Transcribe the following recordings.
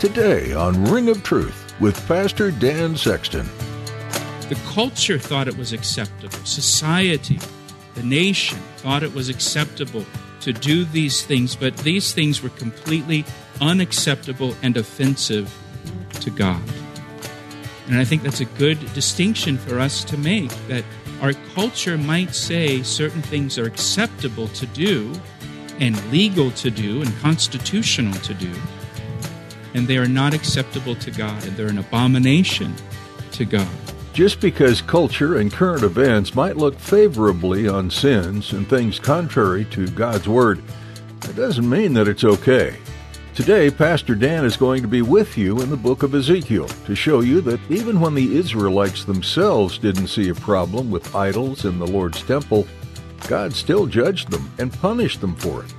Today on Ring of Truth with Pastor Dan Sexton. The culture thought it was acceptable. Society, the nation thought it was acceptable to do these things, but these things were completely unacceptable and offensive to God. And I think that's a good distinction for us to make that our culture might say certain things are acceptable to do and legal to do and constitutional to do, and they are not acceptable to God, and they're an abomination to God. Just because culture and current events might look favorably on sins and things contrary to God's Word, that doesn't mean that it's okay. Today, Pastor Dan is going to be with you in the book of Ezekiel to show you that even when the Israelites themselves didn't see a problem with idols in the Lord's temple, God still judged them and punished them for it.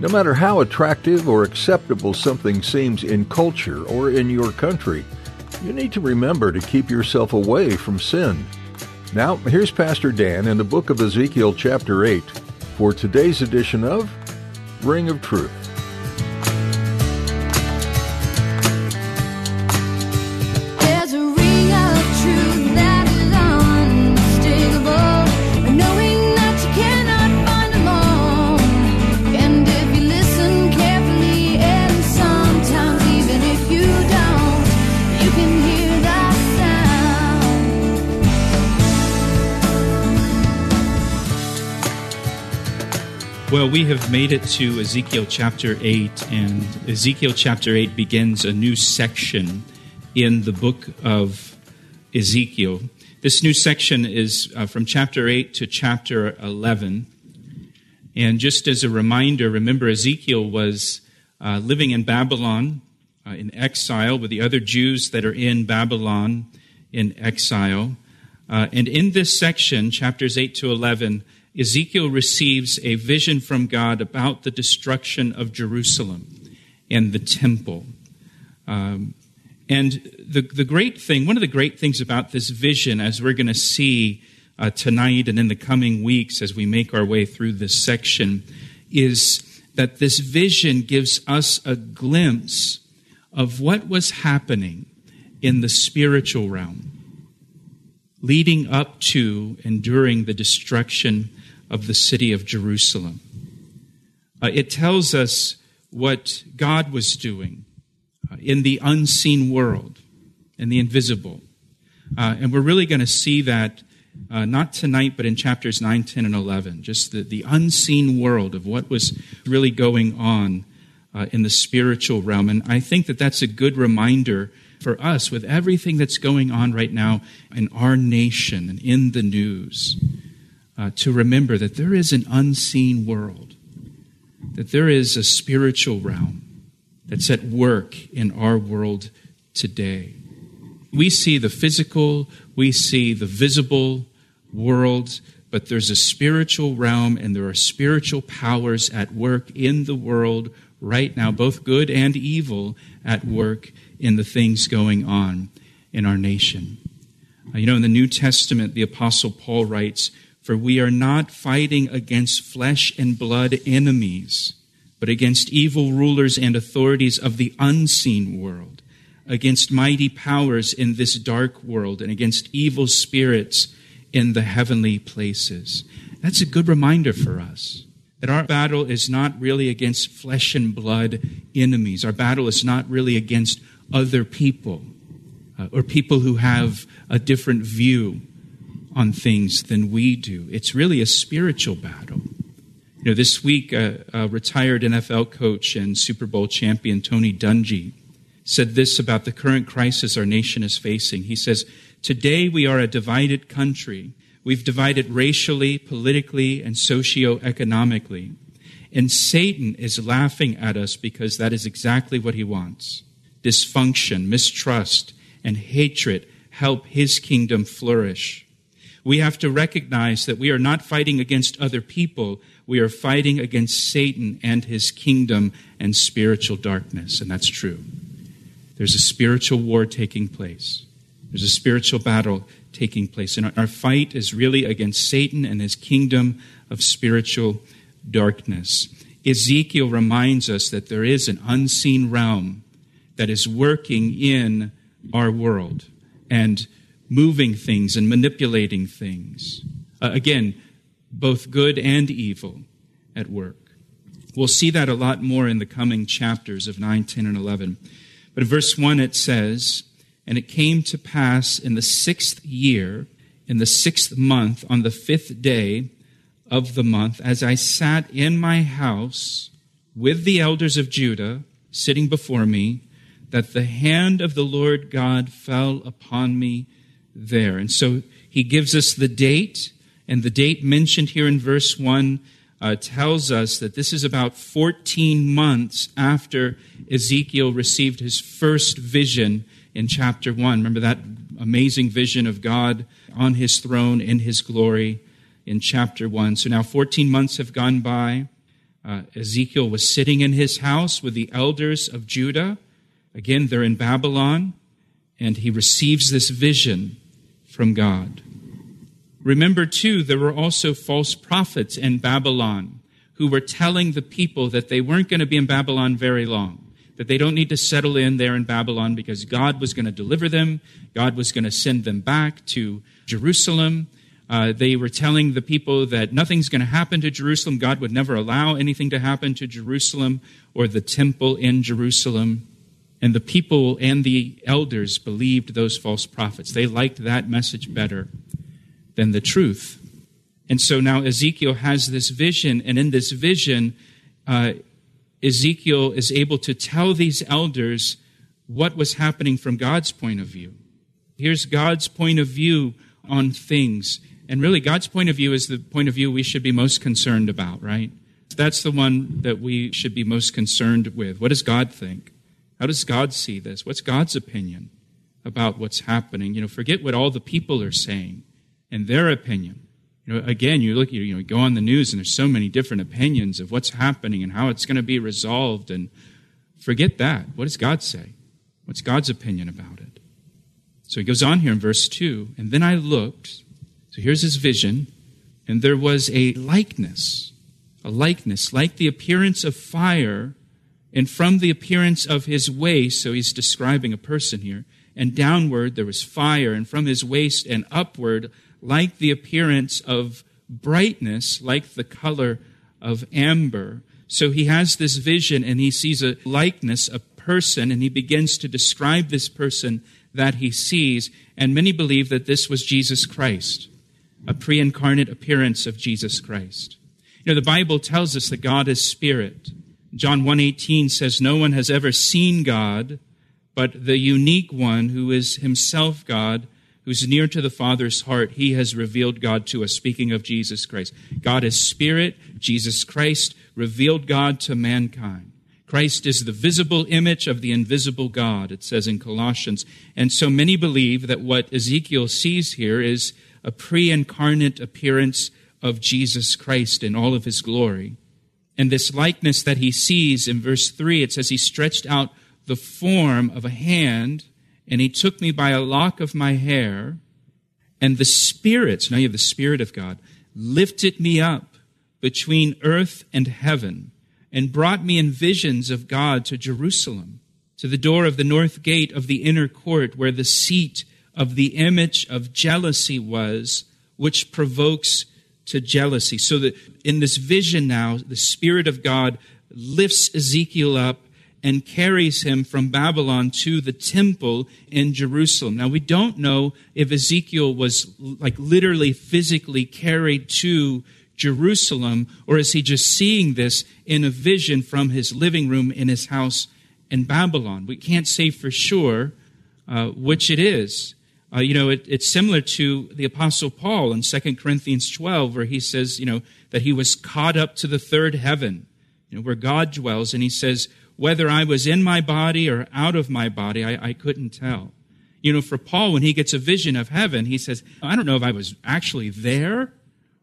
No matter how attractive or acceptable something seems in culture or in your country, you need to remember to keep yourself away from sin. Now, here's Pastor Dan in the book of Ezekiel, chapter 8, for today's edition of Ring of Truth. Well, we have made it to Ezekiel chapter 8, and Ezekiel chapter 8 begins a new section in the book of Ezekiel. This new section is uh, from chapter 8 to chapter 11. And just as a reminder, remember Ezekiel was uh, living in Babylon uh, in exile with the other Jews that are in Babylon in exile. Uh, and in this section, chapters 8 to 11, Ezekiel receives a vision from God about the destruction of Jerusalem and the temple. Um, and the, the great thing, one of the great things about this vision, as we're going to see uh, tonight and in the coming weeks as we make our way through this section, is that this vision gives us a glimpse of what was happening in the spiritual realm leading up to and during the destruction of the city of Jerusalem. Uh, it tells us what God was doing uh, in the unseen world, in the invisible. Uh, and we're really going to see that uh, not tonight, but in chapters 9, 10, and 11, just the, the unseen world of what was really going on uh, in the spiritual realm. And I think that that's a good reminder for us with everything that's going on right now in our nation and in the news uh, to remember that there is an unseen world, that there is a spiritual realm that's at work in our world today. We see the physical, we see the visible world, but there's a spiritual realm and there are spiritual powers at work in the world right now, both good and evil at work in the things going on in our nation. Uh, you know, in the New Testament, the Apostle Paul writes, for we are not fighting against flesh and blood enemies, but against evil rulers and authorities of the unseen world, against mighty powers in this dark world, and against evil spirits in the heavenly places. That's a good reminder for us that our battle is not really against flesh and blood enemies. Our battle is not really against other people uh, or people who have a different view on things than we do. It's really a spiritual battle. You know, this week, a, retired NFL coach and Super Bowl champion Tony Dungy said this about the current crisis our nation is facing. He says, Today we are a divided country. We've divided racially, politically, and socio-economically. And Satan is laughing at us because that is exactly what he wants. Dysfunction, mistrust, and hatred help his kingdom flourish. We have to recognize that we are not fighting against other people. We are fighting against Satan and his kingdom and spiritual darkness. And that's true. There's a spiritual war taking place. There's a spiritual battle taking place. And our fight is really against Satan and his kingdom of spiritual darkness. Ezekiel reminds us that there is an unseen realm that is working in our world and moving things and manipulating things. Uh, again, both good and evil at work. We'll see that a lot more in the coming chapters of 9, 10, and 11. But verse 1 it says, And it came to pass in the sixth year, in the sixth month, on the fifth day of the month, as I sat in my house with the elders of Judah sitting before me, that the hand of the Lord God fell upon me there. And so he gives us the date, and the date mentioned here in verse 1 uh, tells us that this is about 14 months after Ezekiel received his first vision in chapter 1. Remember that amazing vision of God on his throne in his glory in chapter 1. So now 14 months have gone by. Uh, Ezekiel was sitting in his house with the elders of Judah. Again, they're in Babylon, and he receives this vision from God. Remember, too, there were also false prophets in Babylon who were telling the people that they weren't going to be in Babylon very long, that they don't need to settle in there in Babylon because God was going to deliver them, God was going to send them back to Jerusalem. Uh, they were telling the people that nothing's going to happen to Jerusalem. God would never allow anything to happen to Jerusalem or the temple in Jerusalem. And the people and the elders believed those false prophets. They liked that message better than the truth. And so now Ezekiel has this vision, and in this vision, uh, Ezekiel is able to tell these elders what was happening from God's point of view. Here's God's point of view on things. And really, God's point of view is the point of view we should be most concerned about, right? That's the one that we should be most concerned with. What does God think? How does God see this? What's God's opinion about what's happening? You know, forget what all the people are saying and their opinion. You know, again, you look, you know, go on the news and there's so many different opinions of what's happening and how it's going to be resolved. And forget that. What does God say? What's God's opinion about it? So he goes on here in verse 2 And then I looked, so here's his vision, and there was a likeness, a likeness, like the appearance of fire and from the appearance of his waist, so he's describing a person here, and downward there was fire, and from his waist and upward, like the appearance of brightness, like the color of amber. So he has this vision and he sees a likeness, a person, and he begins to describe this person that he sees. And many believe that this was Jesus Christ, a pre incarnate appearance of Jesus Christ. You know, the Bible tells us that God is spirit. John 1:18 says no one has ever seen God but the unique one who is himself God who's near to the Father's heart he has revealed God to us speaking of Jesus Christ. God is spirit, Jesus Christ revealed God to mankind. Christ is the visible image of the invisible God, it says in Colossians. And so many believe that what Ezekiel sees here is a pre incarnate appearance of Jesus Christ in all of his glory. And this likeness that he sees in verse 3, it says, He stretched out the form of a hand, and he took me by a lock of my hair, and the Spirit, now you have the Spirit of God, lifted me up between earth and heaven, and brought me in visions of God to Jerusalem, to the door of the north gate of the inner court, where the seat of the image of jealousy was, which provokes to jealousy. So that in this vision now, the Spirit of God lifts Ezekiel up and carries him from Babylon to the temple in Jerusalem. Now, we don't know if Ezekiel was like literally physically carried to Jerusalem, or is he just seeing this in a vision from his living room in his house in Babylon? We can't say for sure uh, which it is. Uh, you know, it, it's similar to the Apostle Paul in 2 Corinthians 12, where he says, you know, that he was caught up to the third heaven. you know, where God dwells, and he says, whether I was in my body or out of my body, I, I couldn't tell. You know, for Paul, when he gets a vision of heaven, he says, I don't know if I was actually there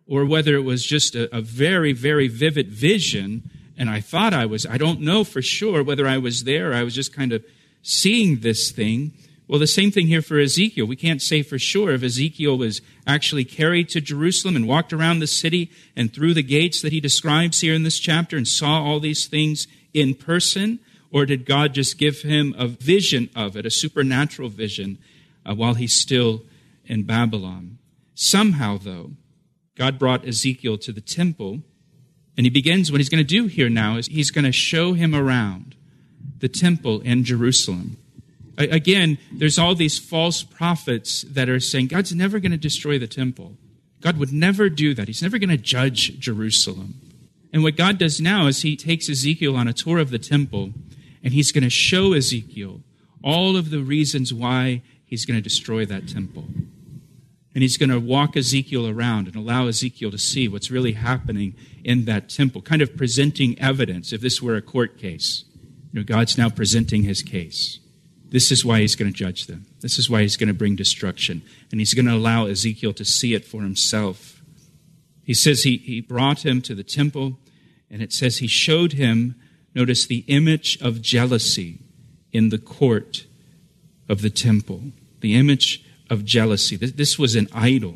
or whether it was just a, a very, very vivid vision and I thought I was. I don't know for sure whether I was there I was just kind of seeing this thing. Well, the same thing here for Ezekiel. We can't say for sure if Ezekiel was actually carried to Jerusalem and walked around the city and through the gates that he describes here in this chapter and saw all these things in person, or did God just give him a vision of it, a supernatural vision, uh, while he's still in Babylon? Somehow, though, God brought Ezekiel to the temple, and he begins what he's going to do here now is he's going to show him around the temple in Jerusalem. Again, there's all these false prophets that are saying God's never going to destroy the temple. God would never do that. He's never going to judge Jerusalem. And what God does now is he takes Ezekiel on a tour of the temple and he's going to show Ezekiel all of the reasons why he's going to destroy that temple. And he's going to walk Ezekiel around and allow Ezekiel to see what's really happening in that temple, kind of presenting evidence if this were a court case. You know, God's now presenting his case. This is why he's going to judge them. This is why he's going to bring destruction. And he's going to allow Ezekiel to see it for himself. He says he, he brought him to the temple, and it says he showed him, notice, the image of jealousy in the court of the temple. The image of jealousy. This, this was an idol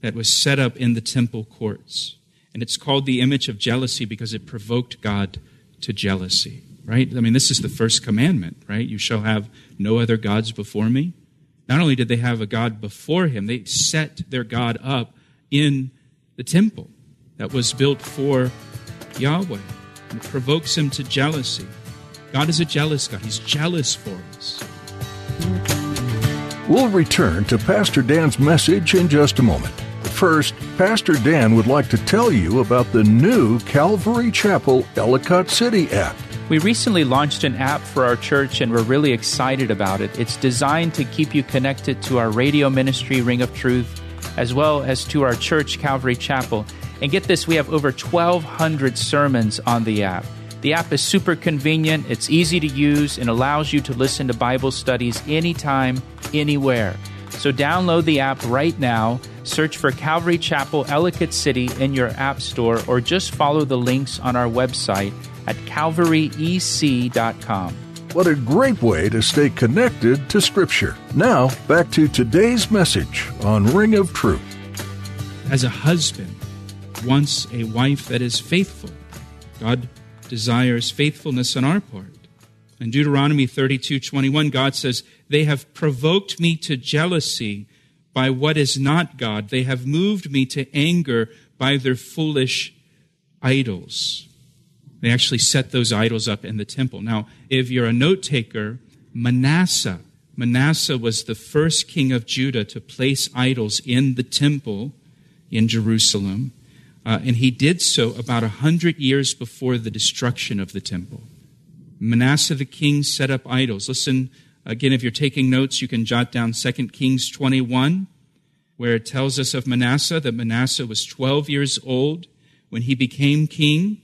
that was set up in the temple courts. And it's called the image of jealousy because it provoked God to jealousy right? I mean, this is the first commandment, right? You shall have no other gods before me. Not only did they have a God before him, they set their God up in the temple that was built for Yahweh. And it provokes him to jealousy. God is a jealous God, He's jealous for us. We'll return to Pastor Dan's message in just a moment. First, Pastor Dan would like to tell you about the new Calvary Chapel Ellicott City app. We recently launched an app for our church and we're really excited about it. It's designed to keep you connected to our radio ministry, Ring of Truth, as well as to our church, Calvary Chapel. And get this, we have over 1,200 sermons on the app. The app is super convenient, it's easy to use, and allows you to listen to Bible studies anytime, anywhere. So download the app right now, search for Calvary Chapel Ellicott City in your app store, or just follow the links on our website at calvaryec.com. What a great way to stay connected to Scripture. Now, back to today's message on Ring of Truth. As a husband wants a wife that is faithful, God desires faithfulness on our part. In Deuteronomy 32 21, God says, They have provoked me to jealousy by what is not God. They have moved me to anger by their foolish idols. They actually set those idols up in the temple. Now, if you're a note taker, Manasseh, Manasseh was the first king of Judah to place idols in the temple in Jerusalem. Uh, and he did so about a hundred years before the destruction of the temple. Manasseh the king set up idols. Listen, again, if you're taking notes, you can jot down 2 Kings 21, where it tells us of Manasseh that Manasseh was 12 years old when he became king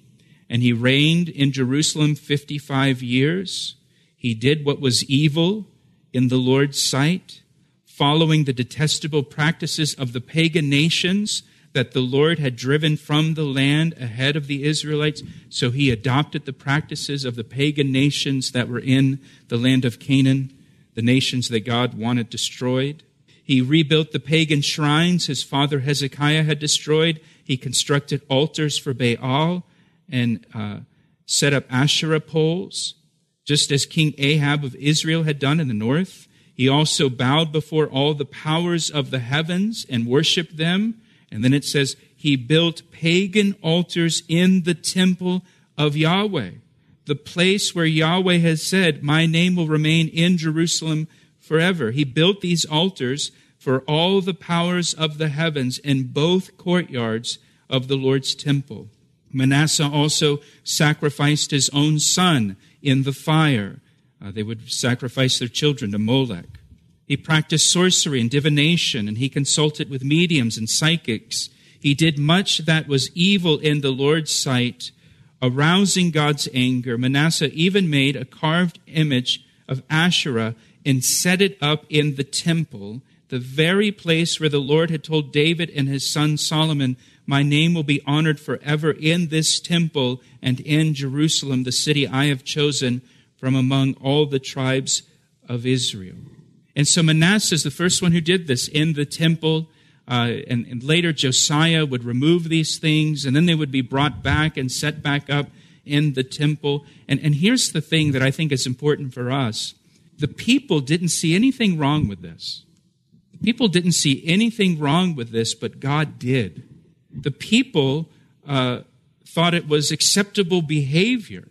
and he reigned in Jerusalem 55 years. He did what was evil in the Lord's sight, following the detestable practices of the pagan nations that the Lord had driven from the land ahead of the Israelites. So he adopted the practices of the pagan nations that were in the land of Canaan, the nations that God wanted destroyed. He rebuilt the pagan shrines his father Hezekiah had destroyed. He constructed altars for Baal and uh, set up Asherah poles, just as King Ahab of Israel had done in the north. He also bowed before all the powers of the heavens and worshiped them. And then it says, he built pagan altars in the temple of Yahweh, the place where Yahweh has said, My name will remain in Jerusalem forever. He built these altars for all the powers of the heavens in both courtyards of the Lord's temple. Manasseh also sacrificed his own son in the fire. Uh, they would sacrifice their children to Molech. He practiced sorcery and divination, and he consulted with mediums and psychics. He did much that was evil in the Lord's sight, arousing God's anger, Manasseh even made a carved image of Asherah and set it up in the temple, the very place where the Lord had told David and his son Solomon, My name will be honored forever in this temple and in Jerusalem, the city I have chosen from among all the tribes of Israel. And so Manasseh is the first one who did this in the temple. Uh, and, and later Josiah would remove these things, and then they would be brought back and set back up in the temple. And, and here's the thing that I think is important for us the people didn't see anything wrong with this. People didn't see anything wrong with this, but God did. The people uh, thought it was acceptable behavior.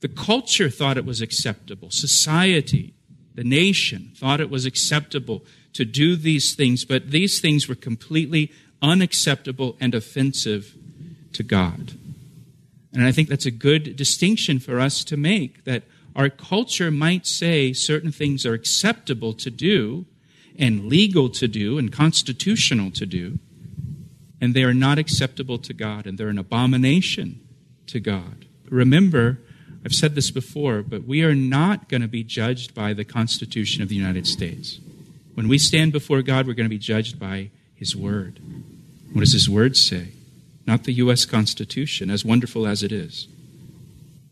The culture thought it was acceptable. Society, the nation thought it was acceptable to do these things, but these things were completely unacceptable and offensive to God. And I think that's a good distinction for us to make that our culture might say certain things are acceptable to do and legal to do and constitutional to do, and they are not acceptable to God and they're an abomination to God. Remember, I've said this before, but we are not going to be judged by the Constitution of the United States. When we stand before God, we're going to be judged by His Word. What does His Word say? Not the U.S. Constitution, as wonderful as it is.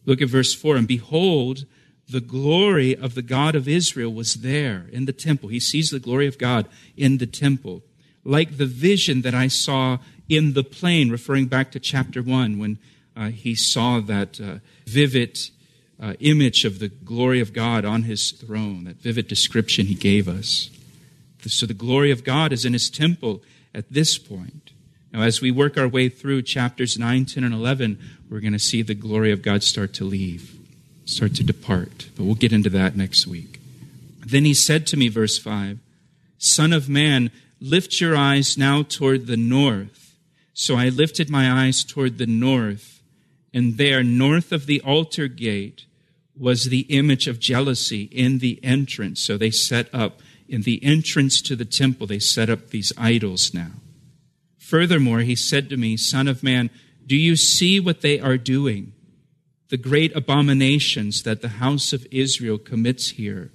Look at verse 4 And behold, the glory of the God of Israel was there in the temple. He sees the glory of God in the temple, like the vision that I saw in the plain, referring back to chapter 1 when uh, he saw that uh, vivid uh, image of the glory of God on his throne, that vivid description he gave us. So the glory of God is in his temple at this point. Now, as we work our way through chapters 9, 10, and 11, we're going to see the glory of God start to leave, start to depart. But we'll get into that next week. Then he said to me, verse 5, Son of man, lift your eyes now toward the north. So I lifted my eyes toward the north, and there, north of the altar gate, was the image of jealousy in the entrance. So they set up in the entrance to the temple, they set up these idols now. Furthermore, he said to me, Son of man, do you see what they are doing? The great abominations that the house of Israel commits here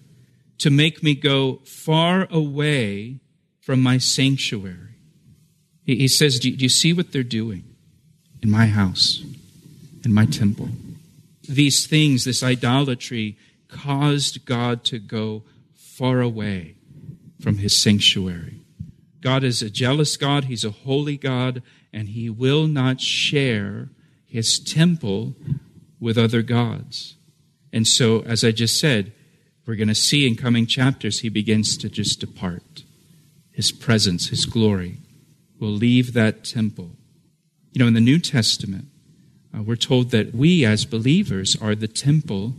to make me go far away from my sanctuary. He says, Do you see what they're doing in my house, in my temple? These things, this idolatry, caused God to go far away from his sanctuary. God is a jealous God, he's a holy God, and he will not share his temple with other gods. And so, as I just said, we're going to see in coming chapters, he begins to just depart. His presence, his glory will leave that temple. You know, in the New Testament, uh, we're told that we as believers are the temple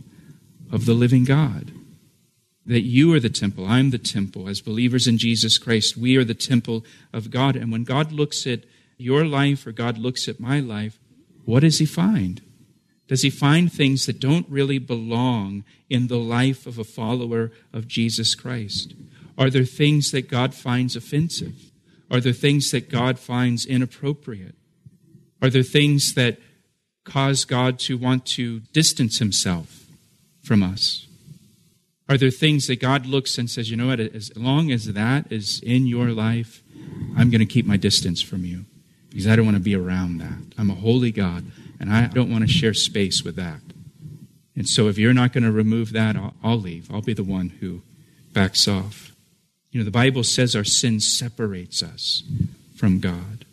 of the living God that you are the temple, I'm the temple. As believers in Jesus Christ, we are the temple of God. And when God looks at your life or God looks at my life, what does he find? Does he find things that don't really belong in the life of a follower of Jesus Christ? Are there things that God finds offensive? Are there things that God finds inappropriate? Are there things that cause God to want to distance himself from us? Are there things that God looks and says, you know what, as long as that is in your life, I'm going to keep my distance from you because I don't want to be around that. I'm a holy God and I don't want to share space with that. And so if you're not going to remove that, I'll, I'll leave. I'll be the one who backs off. You know, the Bible says our sin separates us from God.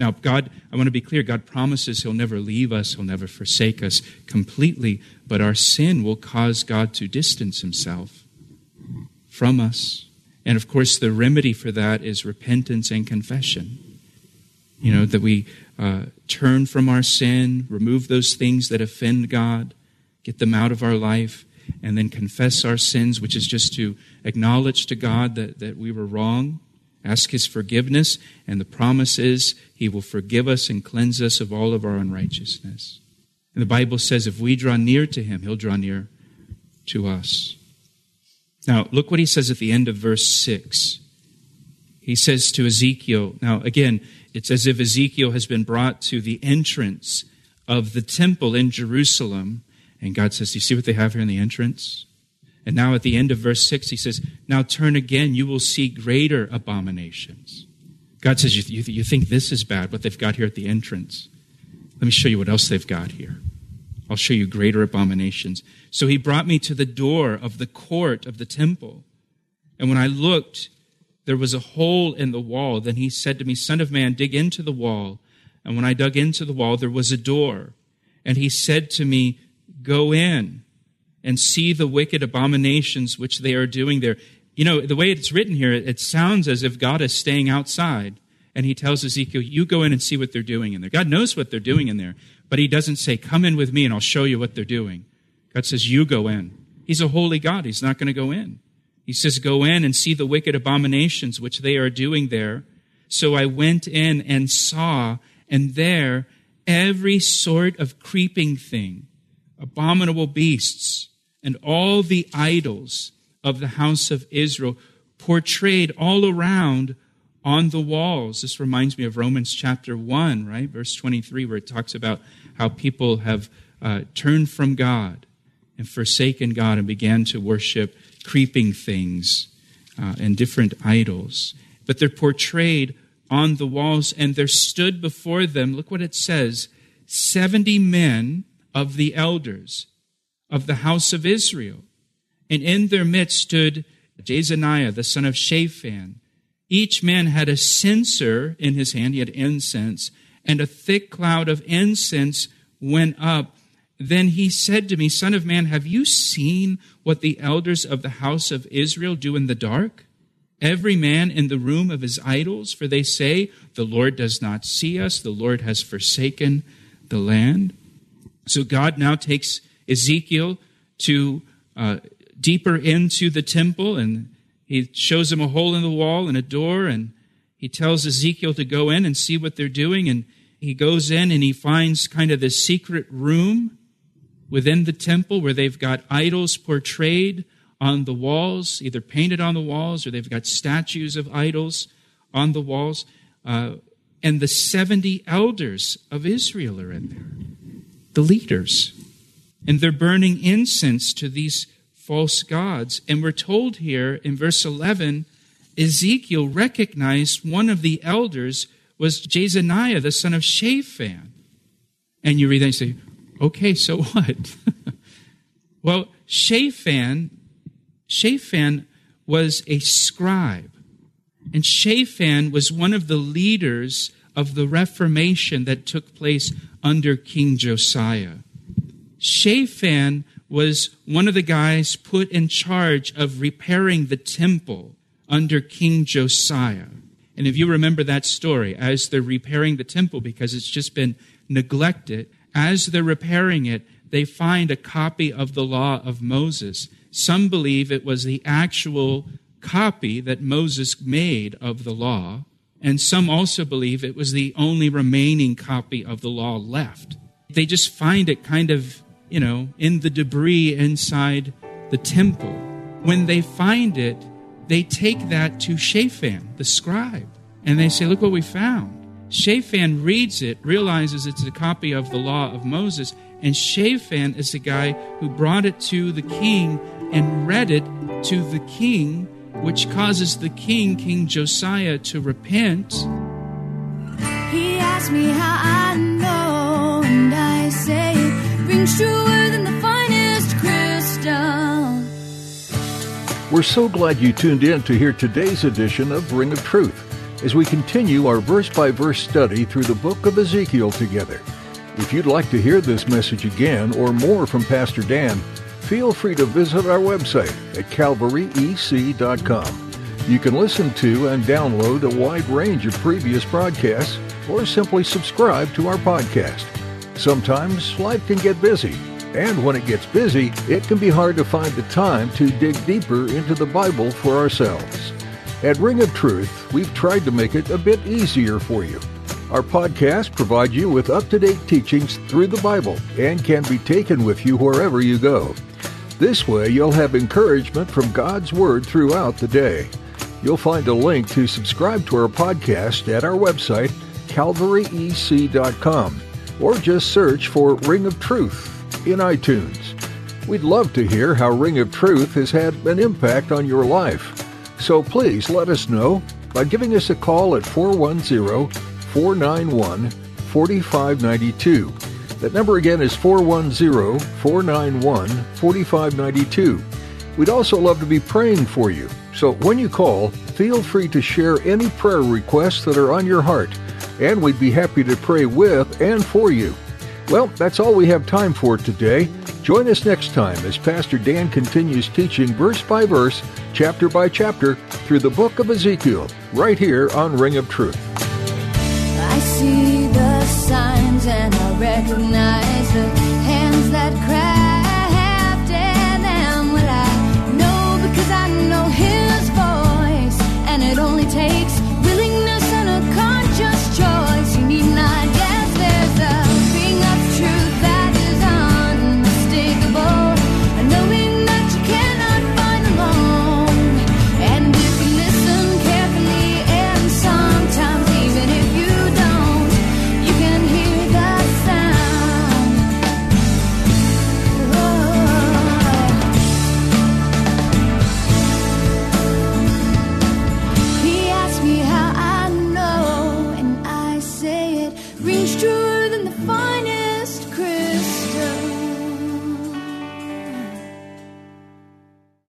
Now, God, I want to be clear, God promises He'll never leave us, He'll never forsake us completely, but our sin will cause God to distance Himself from us. And of course, the remedy for that is repentance and confession. You know, that we uh, turn from our sin, remove those things that offend God, get them out of our life, and then confess our sins, which is just to acknowledge to God that, that we were wrong Ask his forgiveness, and the promise is he will forgive us and cleanse us of all of our unrighteousness. And the Bible says if we draw near to him, he'll draw near to us. Now, look what he says at the end of verse 6. He says to Ezekiel, now again, it's as if Ezekiel has been brought to the entrance of the temple in Jerusalem. And God says, you see what they have here in the entrance? And now at the end of verse 6, he says, Now turn again, you will see greater abominations. God says, you, you, you think this is bad, what they've got here at the entrance. Let me show you what else they've got here. I'll show you greater abominations. So he brought me to the door of the court of the temple. And when I looked, there was a hole in the wall. Then he said to me, Son of man, dig into the wall. And when I dug into the wall, there was a door. And he said to me, Go in and see the wicked abominations which they are doing there. You know, the way it's written here, it sounds as if God is staying outside. And he tells Ezekiel, You go in and see what they're doing in there. God knows what they're doing in there. But he doesn't say, Come in with me and I'll show you what they're doing. God says, You go in. He's a holy God. He's not going to go in. He says, Go in and see the wicked abominations which they are doing there. So I went in and saw, and there every sort of creeping thing, abominable beasts, and all the idols of the house of Israel portrayed all around on the walls. This reminds me of Romans chapter 1, right? Verse 23, where it talks about how people have uh, turned from God and forsaken God and began to worship creeping things uh, and different idols. But they're portrayed on the walls, and there stood before them, look what it says 70 men of the elders of the house of Israel. And in their midst stood Jaazaniah, the son of Shaphan. Each man had a censer in his hand, he had incense, and a thick cloud of incense went up then he said to me, Son of man, have you seen what the elders of the house of Israel do in the dark? Every man in the room of his idols, for they say, The Lord does not see us, the Lord has forsaken the land. So God now takes Ezekiel to uh, deeper into the temple, and he shows him a hole in the wall and a door, and he tells Ezekiel to go in and see what they're doing, and he goes in and he finds kind of this secret room within the temple where they've got idols portrayed on the walls, either painted on the walls or they've got statues of idols on the walls. Uh, and the 70 elders of Israel are in there, the leaders. And they're burning incense to these false gods. And we're told here in verse 11 Ezekiel recognized one of the elders was Jaazaniah, the son of Shaphan. And you read that and say, Okay, so what? well, Shaphan, Shaphan was a scribe. And Shaphan was one of the leaders of the Reformation that took place under King Josiah. Shaphan was one of the guys put in charge of repairing the temple under King Josiah. And if you remember that story, as they're repairing the temple because it's just been neglected, as they're repairing it, they find a copy of the law of Moses. Some believe it was the actual copy that Moses made of the law, and some also believe it was the only remaining copy of the law left. They just find it kind of, you know, in the debris inside the temple. When they find it, they take that to Shaphan, the scribe, and they say, Look what we found. Shaphan reads it, realizes it's a copy of the law of Moses, and Shaphan is the guy who brought it to the king and read it to the king, which causes the king, King Josiah, to repent. He asked me how I know, and I say it rings truer than the finest crystal. We're so glad you tuned in to hear today's edition of Ring of Truth as we continue our verse by verse study through the book of Ezekiel together. If you'd like to hear this message again or more from Pastor Dan, feel free to visit our website at calvaryec.com. You can listen to and download a wide range of previous broadcasts or simply subscribe to our podcast. Sometimes life can get busy, and when it gets busy, it can be hard to find the time to dig deeper into the Bible for ourselves. At Ring of Truth, we've tried to make it a bit easier for you. Our podcast provides you with up to date teachings through the Bible and can be taken with you wherever you go. This way, you'll have encouragement from God's Word throughout the day. You'll find a link to subscribe to our podcast at our website, calvaryec.com. or just search for Ring of Truth in iTunes. We'd love to hear how Ring of Truth has had an impact on your life. So please let us know by giving us a call at 410 491 4592. That number again is 410 491 4592. We'd also love to be praying for you. So when you call, feel free to share any prayer requests that are on your heart, and we'd be happy to pray with and for you. Well, that's all we have time for today. Join us next time as Pastor Dan continues teaching verse by verse, chapter by chapter, through the book of Ezekiel, right here on Ring of Truth. I see the signs and recognize